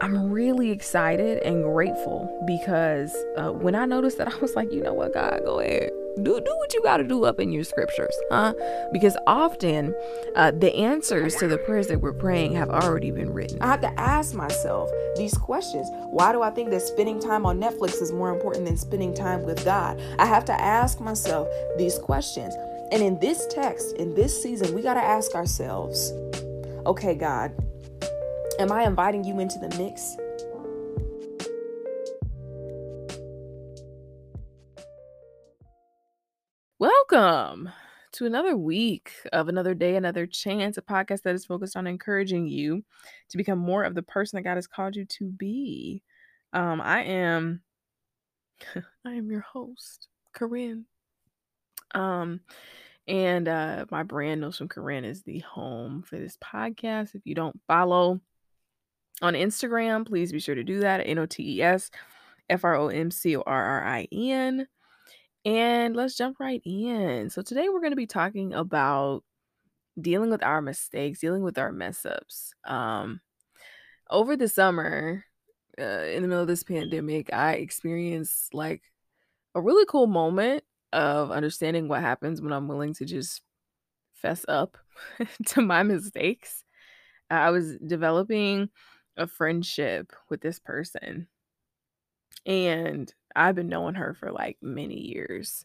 I'm really excited and grateful because uh, when I noticed that, I was like, you know what, God, go ahead. Do, do what you got to do up in your scriptures, huh? Because often uh, the answers to the prayers that we're praying have already been written. I have to ask myself these questions. Why do I think that spending time on Netflix is more important than spending time with God? I have to ask myself these questions. And in this text, in this season, we got to ask ourselves okay, God, Am I inviting you into the mix? Welcome to another week of Another Day, Another Chance, a podcast that is focused on encouraging you to become more of the person that God has called you to be. Um, I am I am your host, Corinne. Um, and uh my brand Notes from Corinne is the home for this podcast. If you don't follow on Instagram, please be sure to do that. At N O T E S F R O M C O R R I N. And let's jump right in. So, today we're going to be talking about dealing with our mistakes, dealing with our mess ups. Um, over the summer, uh, in the middle of this pandemic, I experienced like a really cool moment of understanding what happens when I'm willing to just fess up to my mistakes. I was developing a friendship with this person. And I've been knowing her for like many years.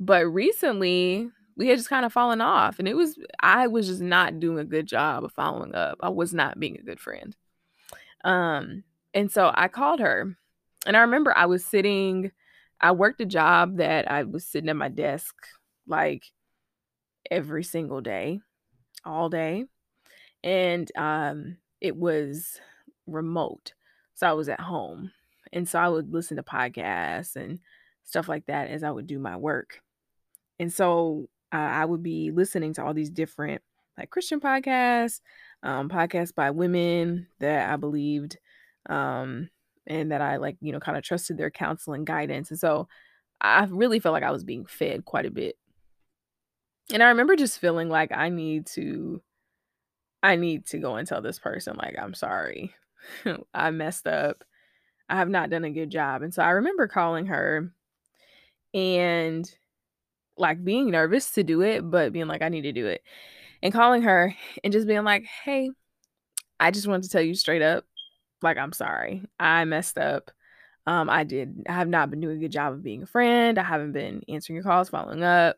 But recently, we had just kind of fallen off. And it was, I was just not doing a good job of following up. I was not being a good friend. Um, and so I called her. And I remember I was sitting, I worked a job that I was sitting at my desk like every single day, all day. And um, it was remote. So I was at home. And so I would listen to podcasts and stuff like that as I would do my work. And so uh, I would be listening to all these different like Christian podcasts, um, podcasts by women that I believed um, and that I like, you know, kind of trusted their counsel and guidance. And so I really felt like I was being fed quite a bit. And I remember just feeling like I need to I need to go and tell this person like I'm sorry. I messed up. I have not done a good job. And so I remember calling her and like being nervous to do it, but being like, I need to do it. And calling her and just being like, hey, I just wanted to tell you straight up, like, I'm sorry. I messed up. Um, I did, I have not been doing a good job of being a friend. I haven't been answering your calls, following up,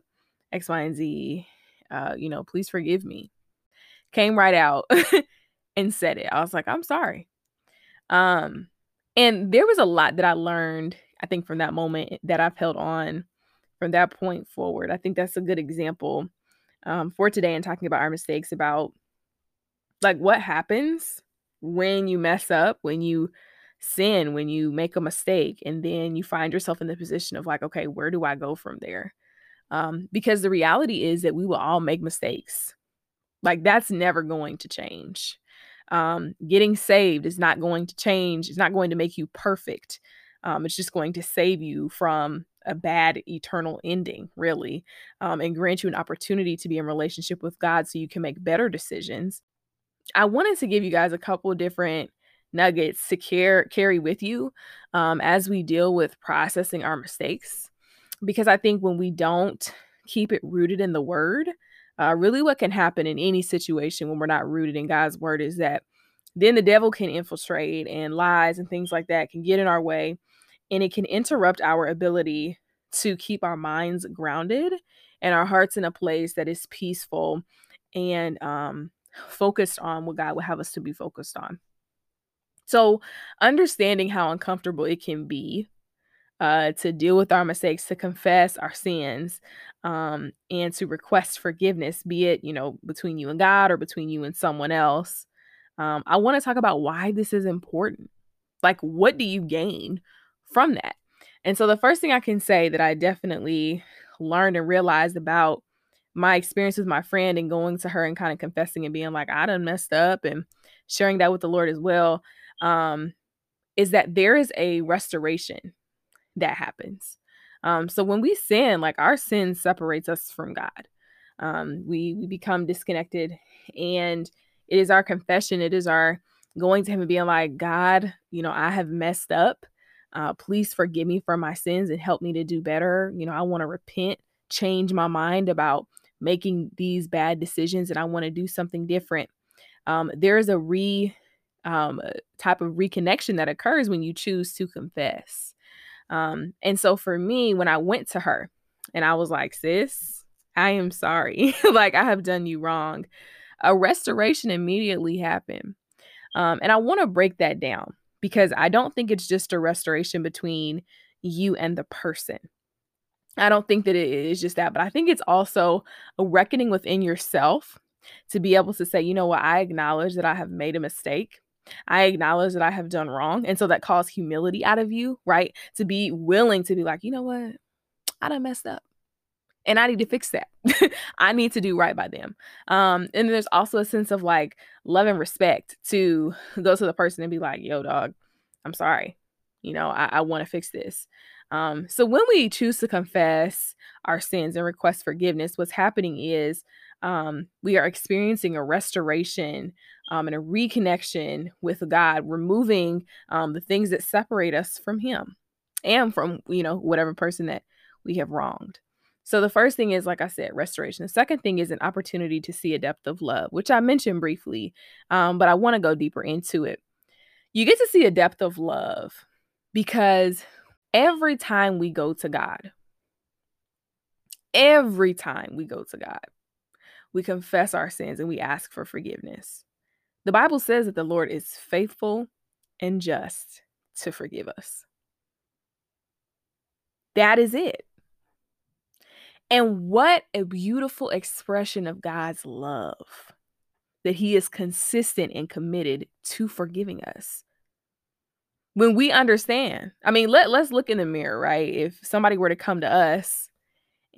X, Y, and Z. Uh, you know, please forgive me. Came right out and said it. I was like, I'm sorry. Um, and there was a lot that I learned, I think, from that moment that I've held on from that point forward. I think that's a good example um, for today and talking about our mistakes, about like what happens when you mess up, when you sin, when you make a mistake, and then you find yourself in the position of like, okay, where do I go from there? Um, because the reality is that we will all make mistakes. Like that's never going to change. Um, getting saved is not going to change, it's not going to make you perfect. Um, it's just going to save you from a bad eternal ending, really, um, and grant you an opportunity to be in relationship with God so you can make better decisions. I wanted to give you guys a couple different nuggets to care, carry with you um, as we deal with processing our mistakes. Because I think when we don't keep it rooted in the word, uh, really, what can happen in any situation when we're not rooted in God's word is that then the devil can infiltrate and lies and things like that can get in our way and it can interrupt our ability to keep our minds grounded and our hearts in a place that is peaceful and um, focused on what God would have us to be focused on. So, understanding how uncomfortable it can be uh, to deal with our mistakes, to confess our sins, um, and to request forgiveness, be it, you know, between you and God or between you and someone else. Um, I want to talk about why this is important. Like, what do you gain from that? And so, the first thing I can say that I definitely learned and realized about my experience with my friend and going to her and kind of confessing and being like, I done messed up and sharing that with the Lord as well, um, is that there is a restoration that happens. Um, so when we sin, like our sin separates us from God. Um, we we become disconnected, and it is our confession, it is our going to him and being like, God, you know, I have messed up. Uh, please forgive me for my sins and help me to do better. You know, I want to repent, change my mind about making these bad decisions, and I want to do something different. Um, there is a re um, type of reconnection that occurs when you choose to confess. Um, and so for me, when I went to her and I was like, sis, I am sorry. like I have done you wrong. A restoration immediately happened. Um, and I want to break that down because I don't think it's just a restoration between you and the person. I don't think that it is just that, but I think it's also a reckoning within yourself to be able to say, you know what, I acknowledge that I have made a mistake. I acknowledge that I have done wrong. And so that calls humility out of you, right? To be willing to be like, you know what, I done messed up and I need to fix that. I need to do right by them. Um, and there's also a sense of like love and respect to go to the person and be like, yo, dog, I'm sorry. You know, I, I want to fix this. Um, so when we choose to confess our sins and request forgiveness, what's happening is um, we are experiencing a restoration um, and a reconnection with God, removing um, the things that separate us from Him and from, you know, whatever person that we have wronged. So the first thing is, like I said, restoration. The second thing is an opportunity to see a depth of love, which I mentioned briefly, um, but I want to go deeper into it. You get to see a depth of love because every time we go to God, every time we go to God, we confess our sins and we ask for forgiveness. The Bible says that the Lord is faithful and just to forgive us. That is it. And what a beautiful expression of God's love that He is consistent and committed to forgiving us. When we understand, I mean, let, let's look in the mirror, right? If somebody were to come to us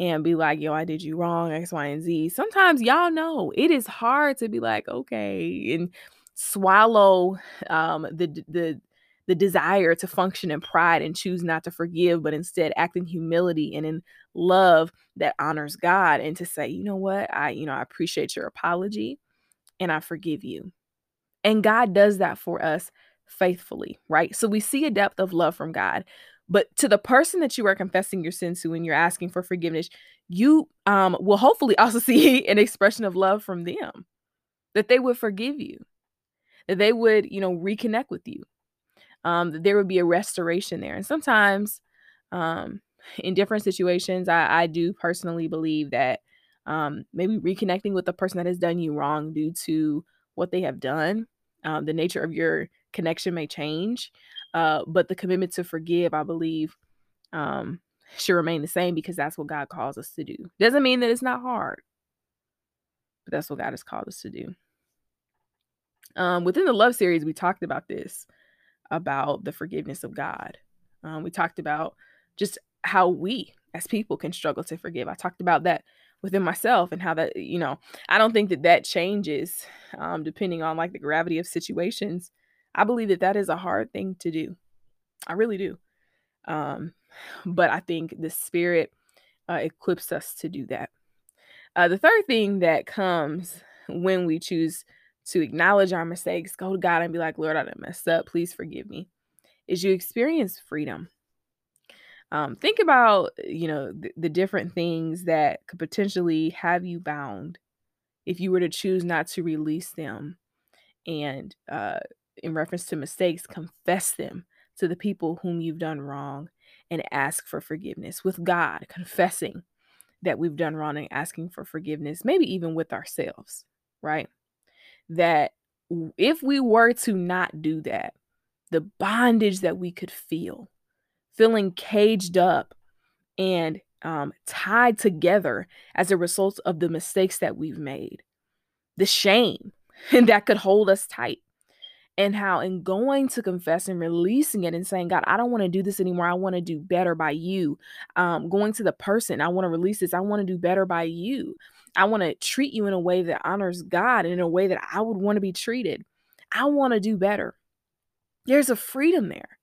and be like, yo, I did you wrong, X, Y, and Z, sometimes y'all know it is hard to be like, okay, and swallow um, the, the, the desire to function in pride and choose not to forgive, but instead act in humility and in love that honors God and to say, you know what, I, you know, I appreciate your apology and I forgive you. And God does that for us faithfully, right? So we see a depth of love from God. But to the person that you are confessing your sins to and you're asking for forgiveness, you um, will hopefully also see an expression of love from them that they would forgive you, that they would, you know, reconnect with you, um, there would be a restoration there. And sometimes, um, in different situations, I, I do personally believe that um, maybe reconnecting with the person that has done you wrong due to what they have done, um, the nature of your connection may change. Uh, but the commitment to forgive, I believe, um, should remain the same because that's what God calls us to do. Doesn't mean that it's not hard, but that's what God has called us to do. Um, within the love series, we talked about this about the forgiveness of God. Um, we talked about just how we as people can struggle to forgive. I talked about that within myself and how that, you know, I don't think that that changes um, depending on like the gravity of situations. I believe that that is a hard thing to do. I really do. Um, but I think the Spirit uh, equips us to do that. Uh, the third thing that comes when we choose to acknowledge our mistakes, go to God and be like, Lord, I done messed up. Please forgive me. Is you experience freedom. Um, think about, you know, the, the different things that could potentially have you bound if you were to choose not to release them. And uh, in reference to mistakes, confess them to the people whom you've done wrong and ask for forgiveness with God, confessing that we've done wrong and asking for forgiveness, maybe even with ourselves, right? that if we were to not do that, the bondage that we could feel, feeling caged up and um, tied together as a result of the mistakes that we've made, the shame that could hold us tight, and how in going to confess and releasing it and saying god i don't want to do this anymore. I want to do better by you. Um, going to the person i want to release this. I want to do better by you. I want to treat you in a way that honors god and in a way that i would want to be treated. I want to do better. There's a freedom there.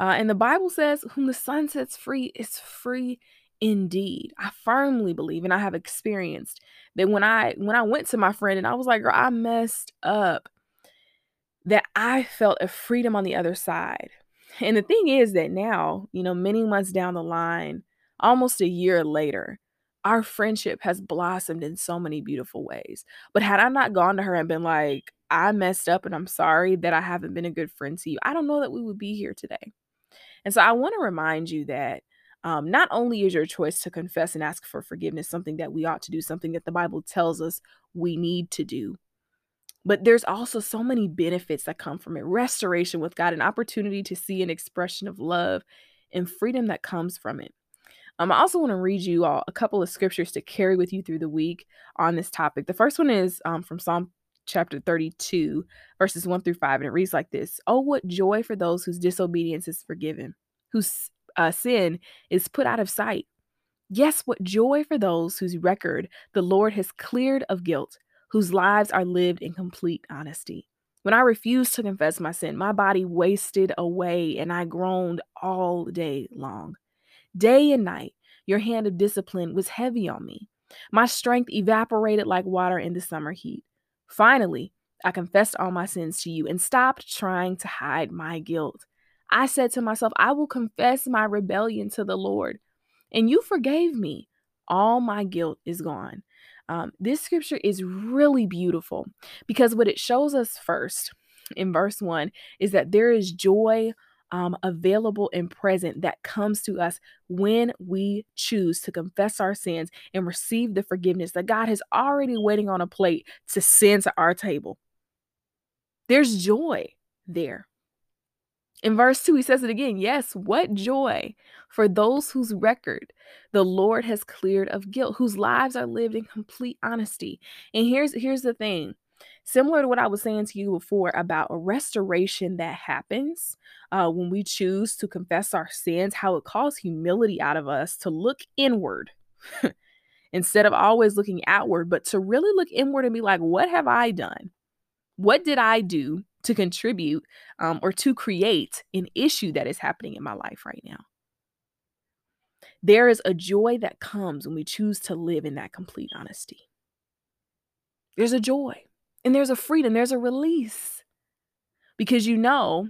Uh, and the bible says whom the son sets free is free indeed. I firmly believe and i have experienced that when i when i went to my friend and i was like girl i messed up that I felt a freedom on the other side. And the thing is that now, you know, many months down the line, almost a year later, our friendship has blossomed in so many beautiful ways. But had I not gone to her and been like, I messed up and I'm sorry that I haven't been a good friend to you, I don't know that we would be here today. And so I want to remind you that um, not only is your choice to confess and ask for forgiveness something that we ought to do, something that the Bible tells us we need to do, but there's also so many benefits that come from it restoration with God, an opportunity to see an expression of love and freedom that comes from it. Um, I also want to read you all a couple of scriptures to carry with you through the week on this topic. The first one is um, from Psalm chapter 32, verses 1 through 5, and it reads like this Oh, what joy for those whose disobedience is forgiven, whose uh, sin is put out of sight. Yes, what joy for those whose record the Lord has cleared of guilt, whose lives are lived in complete honesty. When I refused to confess my sin, my body wasted away and I groaned all day long. Day and night, your hand of discipline was heavy on me. My strength evaporated like water in the summer heat. Finally, I confessed all my sins to you and stopped trying to hide my guilt. I said to myself, I will confess my rebellion to the Lord, and you forgave me. All my guilt is gone. Um, this scripture is really beautiful because what it shows us first in verse one is that there is joy um, available and present that comes to us when we choose to confess our sins and receive the forgiveness that God has already waiting on a plate to send to our table. There's joy there. In verse 2, he says it again. Yes, what joy for those whose record the Lord has cleared of guilt, whose lives are lived in complete honesty. And here's here's the thing similar to what I was saying to you before about a restoration that happens uh, when we choose to confess our sins, how it calls humility out of us to look inward instead of always looking outward, but to really look inward and be like, what have I done? What did I do to contribute um, or to create an issue that is happening in my life right now? There is a joy that comes when we choose to live in that complete honesty. There's a joy. And there's a freedom, there's a release because you know,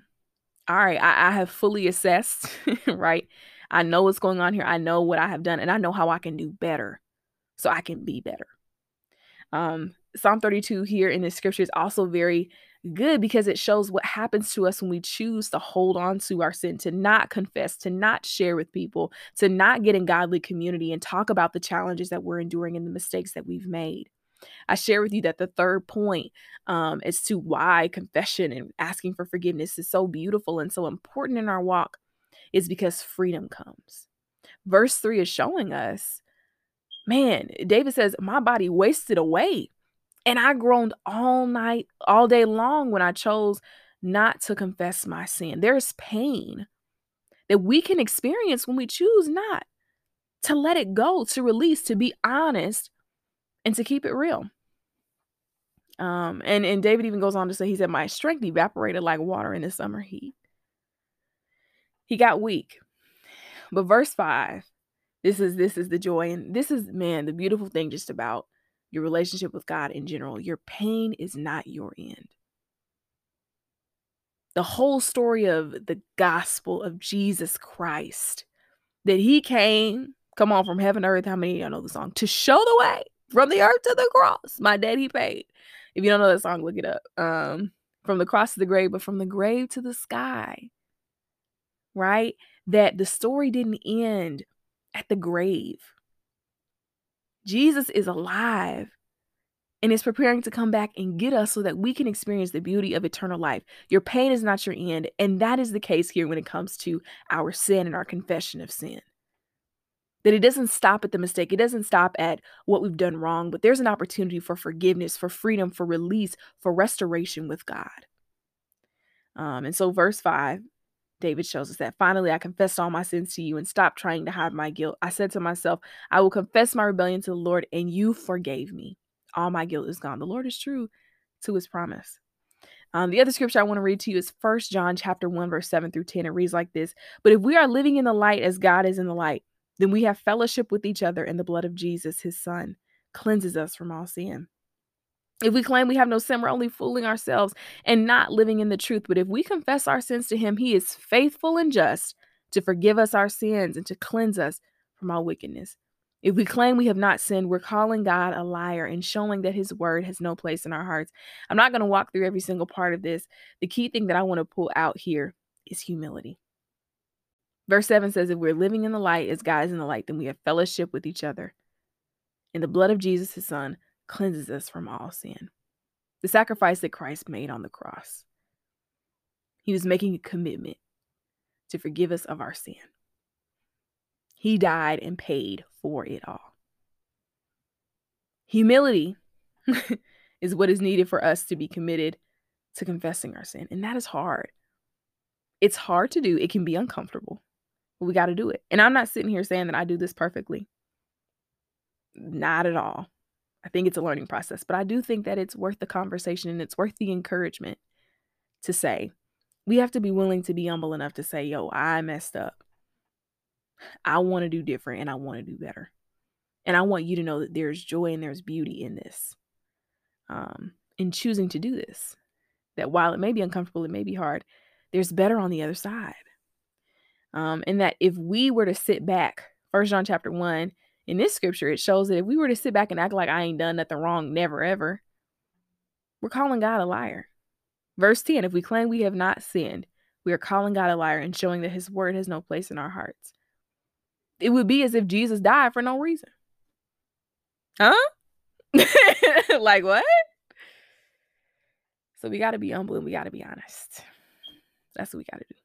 all right, I, I have fully assessed, right? I know what's going on here. I know what I have done, and I know how I can do better so I can be better. Um, Psalm 32 here in the scripture is also very good because it shows what happens to us when we choose to hold on to our sin, to not confess, to not share with people, to not get in godly community and talk about the challenges that we're enduring and the mistakes that we've made. I share with you that the third point um, as to why confession and asking for forgiveness is so beautiful and so important in our walk is because freedom comes. Verse 3 is showing us, man, David says, My body wasted away. And I groaned all night, all day long when I chose not to confess my sin. There's pain that we can experience when we choose not to let it go, to release, to be honest and to keep it real. Um, and and David even goes on to say he said my strength evaporated like water in the summer heat. He got weak. But verse 5, this is this is the joy and this is man, the beautiful thing just about your relationship with God in general. Your pain is not your end. The whole story of the gospel of Jesus Christ that he came, come on, from heaven to earth. How many y'all know the song? To show the way from the earth to the cross. My dad, he paid. If you don't know that song, look it up. Um, from the cross to the grave, but from the grave to the sky. Right? That the story didn't end at the grave. Jesus is alive and is preparing to come back and get us so that we can experience the beauty of eternal life. Your pain is not your end. And that is the case here when it comes to our sin and our confession of sin that it doesn't stop at the mistake. It doesn't stop at what we've done wrong, but there's an opportunity for forgiveness, for freedom, for release, for restoration with God. Um, and so, verse 5, David shows us that finally I confessed all my sins to you and stopped trying to hide my guilt. I said to myself, I will confess my rebellion to the Lord, and you forgave me. All my guilt is gone. The Lord is true to his promise. Um, the other scripture I want to read to you is First John chapter 1, verse 7 through 10. It reads like this: But if we are living in the light as God is in the light, then we have fellowship with each other, and the blood of Jesus, his son, cleanses us from all sin. If we claim we have no sin, we're only fooling ourselves and not living in the truth. But if we confess our sins to Him, He is faithful and just to forgive us our sins and to cleanse us from all wickedness. If we claim we have not sinned, we're calling God a liar and showing that his word has no place in our hearts. I'm not going to walk through every single part of this. The key thing that I want to pull out here is humility. Verse 7 says, If we're living in the light as God is in the light, then we have fellowship with each other. And the blood of Jesus, his son, cleanses us from all sin. The sacrifice that Christ made on the cross. He was making a commitment to forgive us of our sin. He died and paid for it all. Humility is what is needed for us to be committed to confessing our sin. And that is hard. It's hard to do. It can be uncomfortable, but we got to do it. And I'm not sitting here saying that I do this perfectly. Not at all. I think it's a learning process, but I do think that it's worth the conversation and it's worth the encouragement to say, we have to be willing to be humble enough to say, yo, I messed up. I want to do different and I want to do better. And I want you to know that there's joy and there's beauty in this. Um, in choosing to do this. That while it may be uncomfortable, it may be hard, there's better on the other side. Um, and that if we were to sit back, First John chapter one, in this scripture, it shows that if we were to sit back and act like I ain't done nothing wrong, never ever, we're calling God a liar. Verse 10 If we claim we have not sinned, we are calling God a liar and showing that his word has no place in our hearts it would be as if Jesus died for no reason. Huh? like what? So we got to be humble and we got to be honest. That's what we got to do.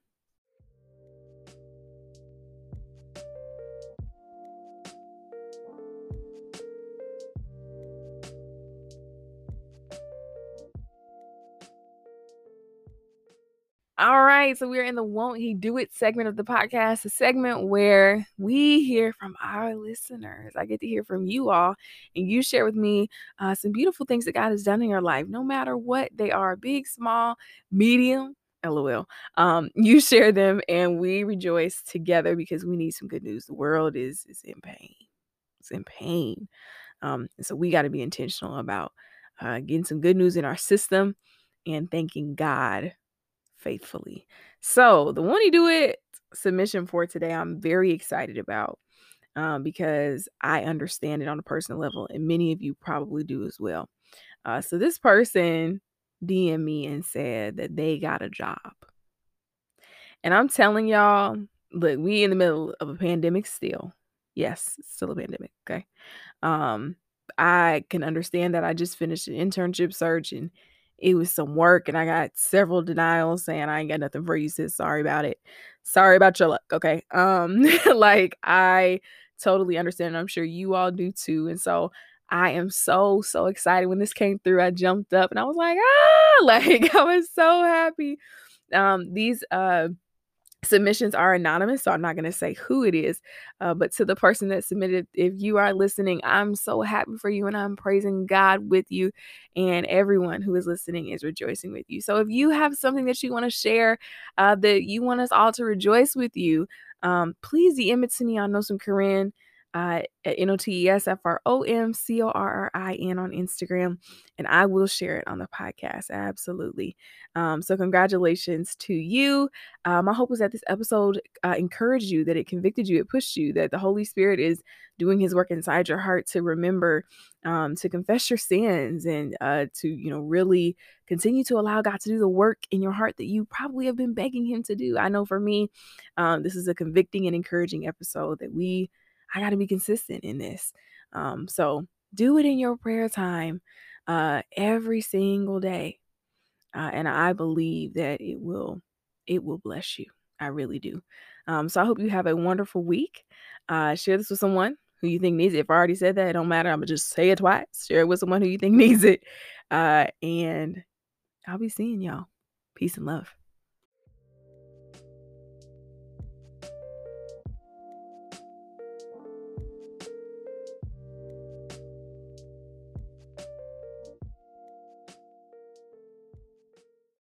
All right, so we're in the Won't He Do It segment of the podcast, a segment where we hear from our listeners. I get to hear from you all, and you share with me uh, some beautiful things that God has done in your life, no matter what they are big, small, medium. LOL. Um, you share them, and we rejoice together because we need some good news. The world is is in pain. It's in pain. Um, and so we got to be intentional about uh, getting some good news in our system and thanking God faithfully. So, the Won't He Do It submission for today, I'm very excited about um, because I understand it on a personal level, and many of you probably do as well. Uh, so, this person DM me and said that they got a job. And I'm telling y'all, look, we in the middle of a pandemic still. Yes, still a pandemic. Okay. Um, I can understand that I just finished an internship search and it was some work and I got several denials saying I ain't got nothing for you, sis. Sorry about it. Sorry about your luck. Okay. Um, like I totally understand. I'm sure you all do too. And so I am so, so excited when this came through. I jumped up and I was like, ah, like I was so happy. Um, these uh submissions are anonymous so i'm not going to say who it is uh, but to the person that submitted if you are listening i'm so happy for you and i'm praising god with you and everyone who is listening is rejoicing with you. So if you have something that you want to share uh, that you want us all to rejoice with you um, please dm it to me on some Corinne at N O T E S F R O M C O R R I N on Instagram, and I will share it on the podcast. Absolutely. Um, so, congratulations to you. Uh, my hope was that this episode uh, encouraged you, that it convicted you, it pushed you, that the Holy Spirit is doing His work inside your heart to remember, um, to confess your sins, and uh, to you know really continue to allow God to do the work in your heart that you probably have been begging Him to do. I know for me, um, this is a convicting and encouraging episode that we I got to be consistent in this. Um, so do it in your prayer time uh, every single day. Uh, and I believe that it will it will bless you. I really do. Um, so I hope you have a wonderful week. Uh, share this with someone who you think needs it. If I already said that, it don't matter. I'm gonna just say it twice. Share it with someone who you think needs it. Uh, and I'll be seeing y'all. Peace and love.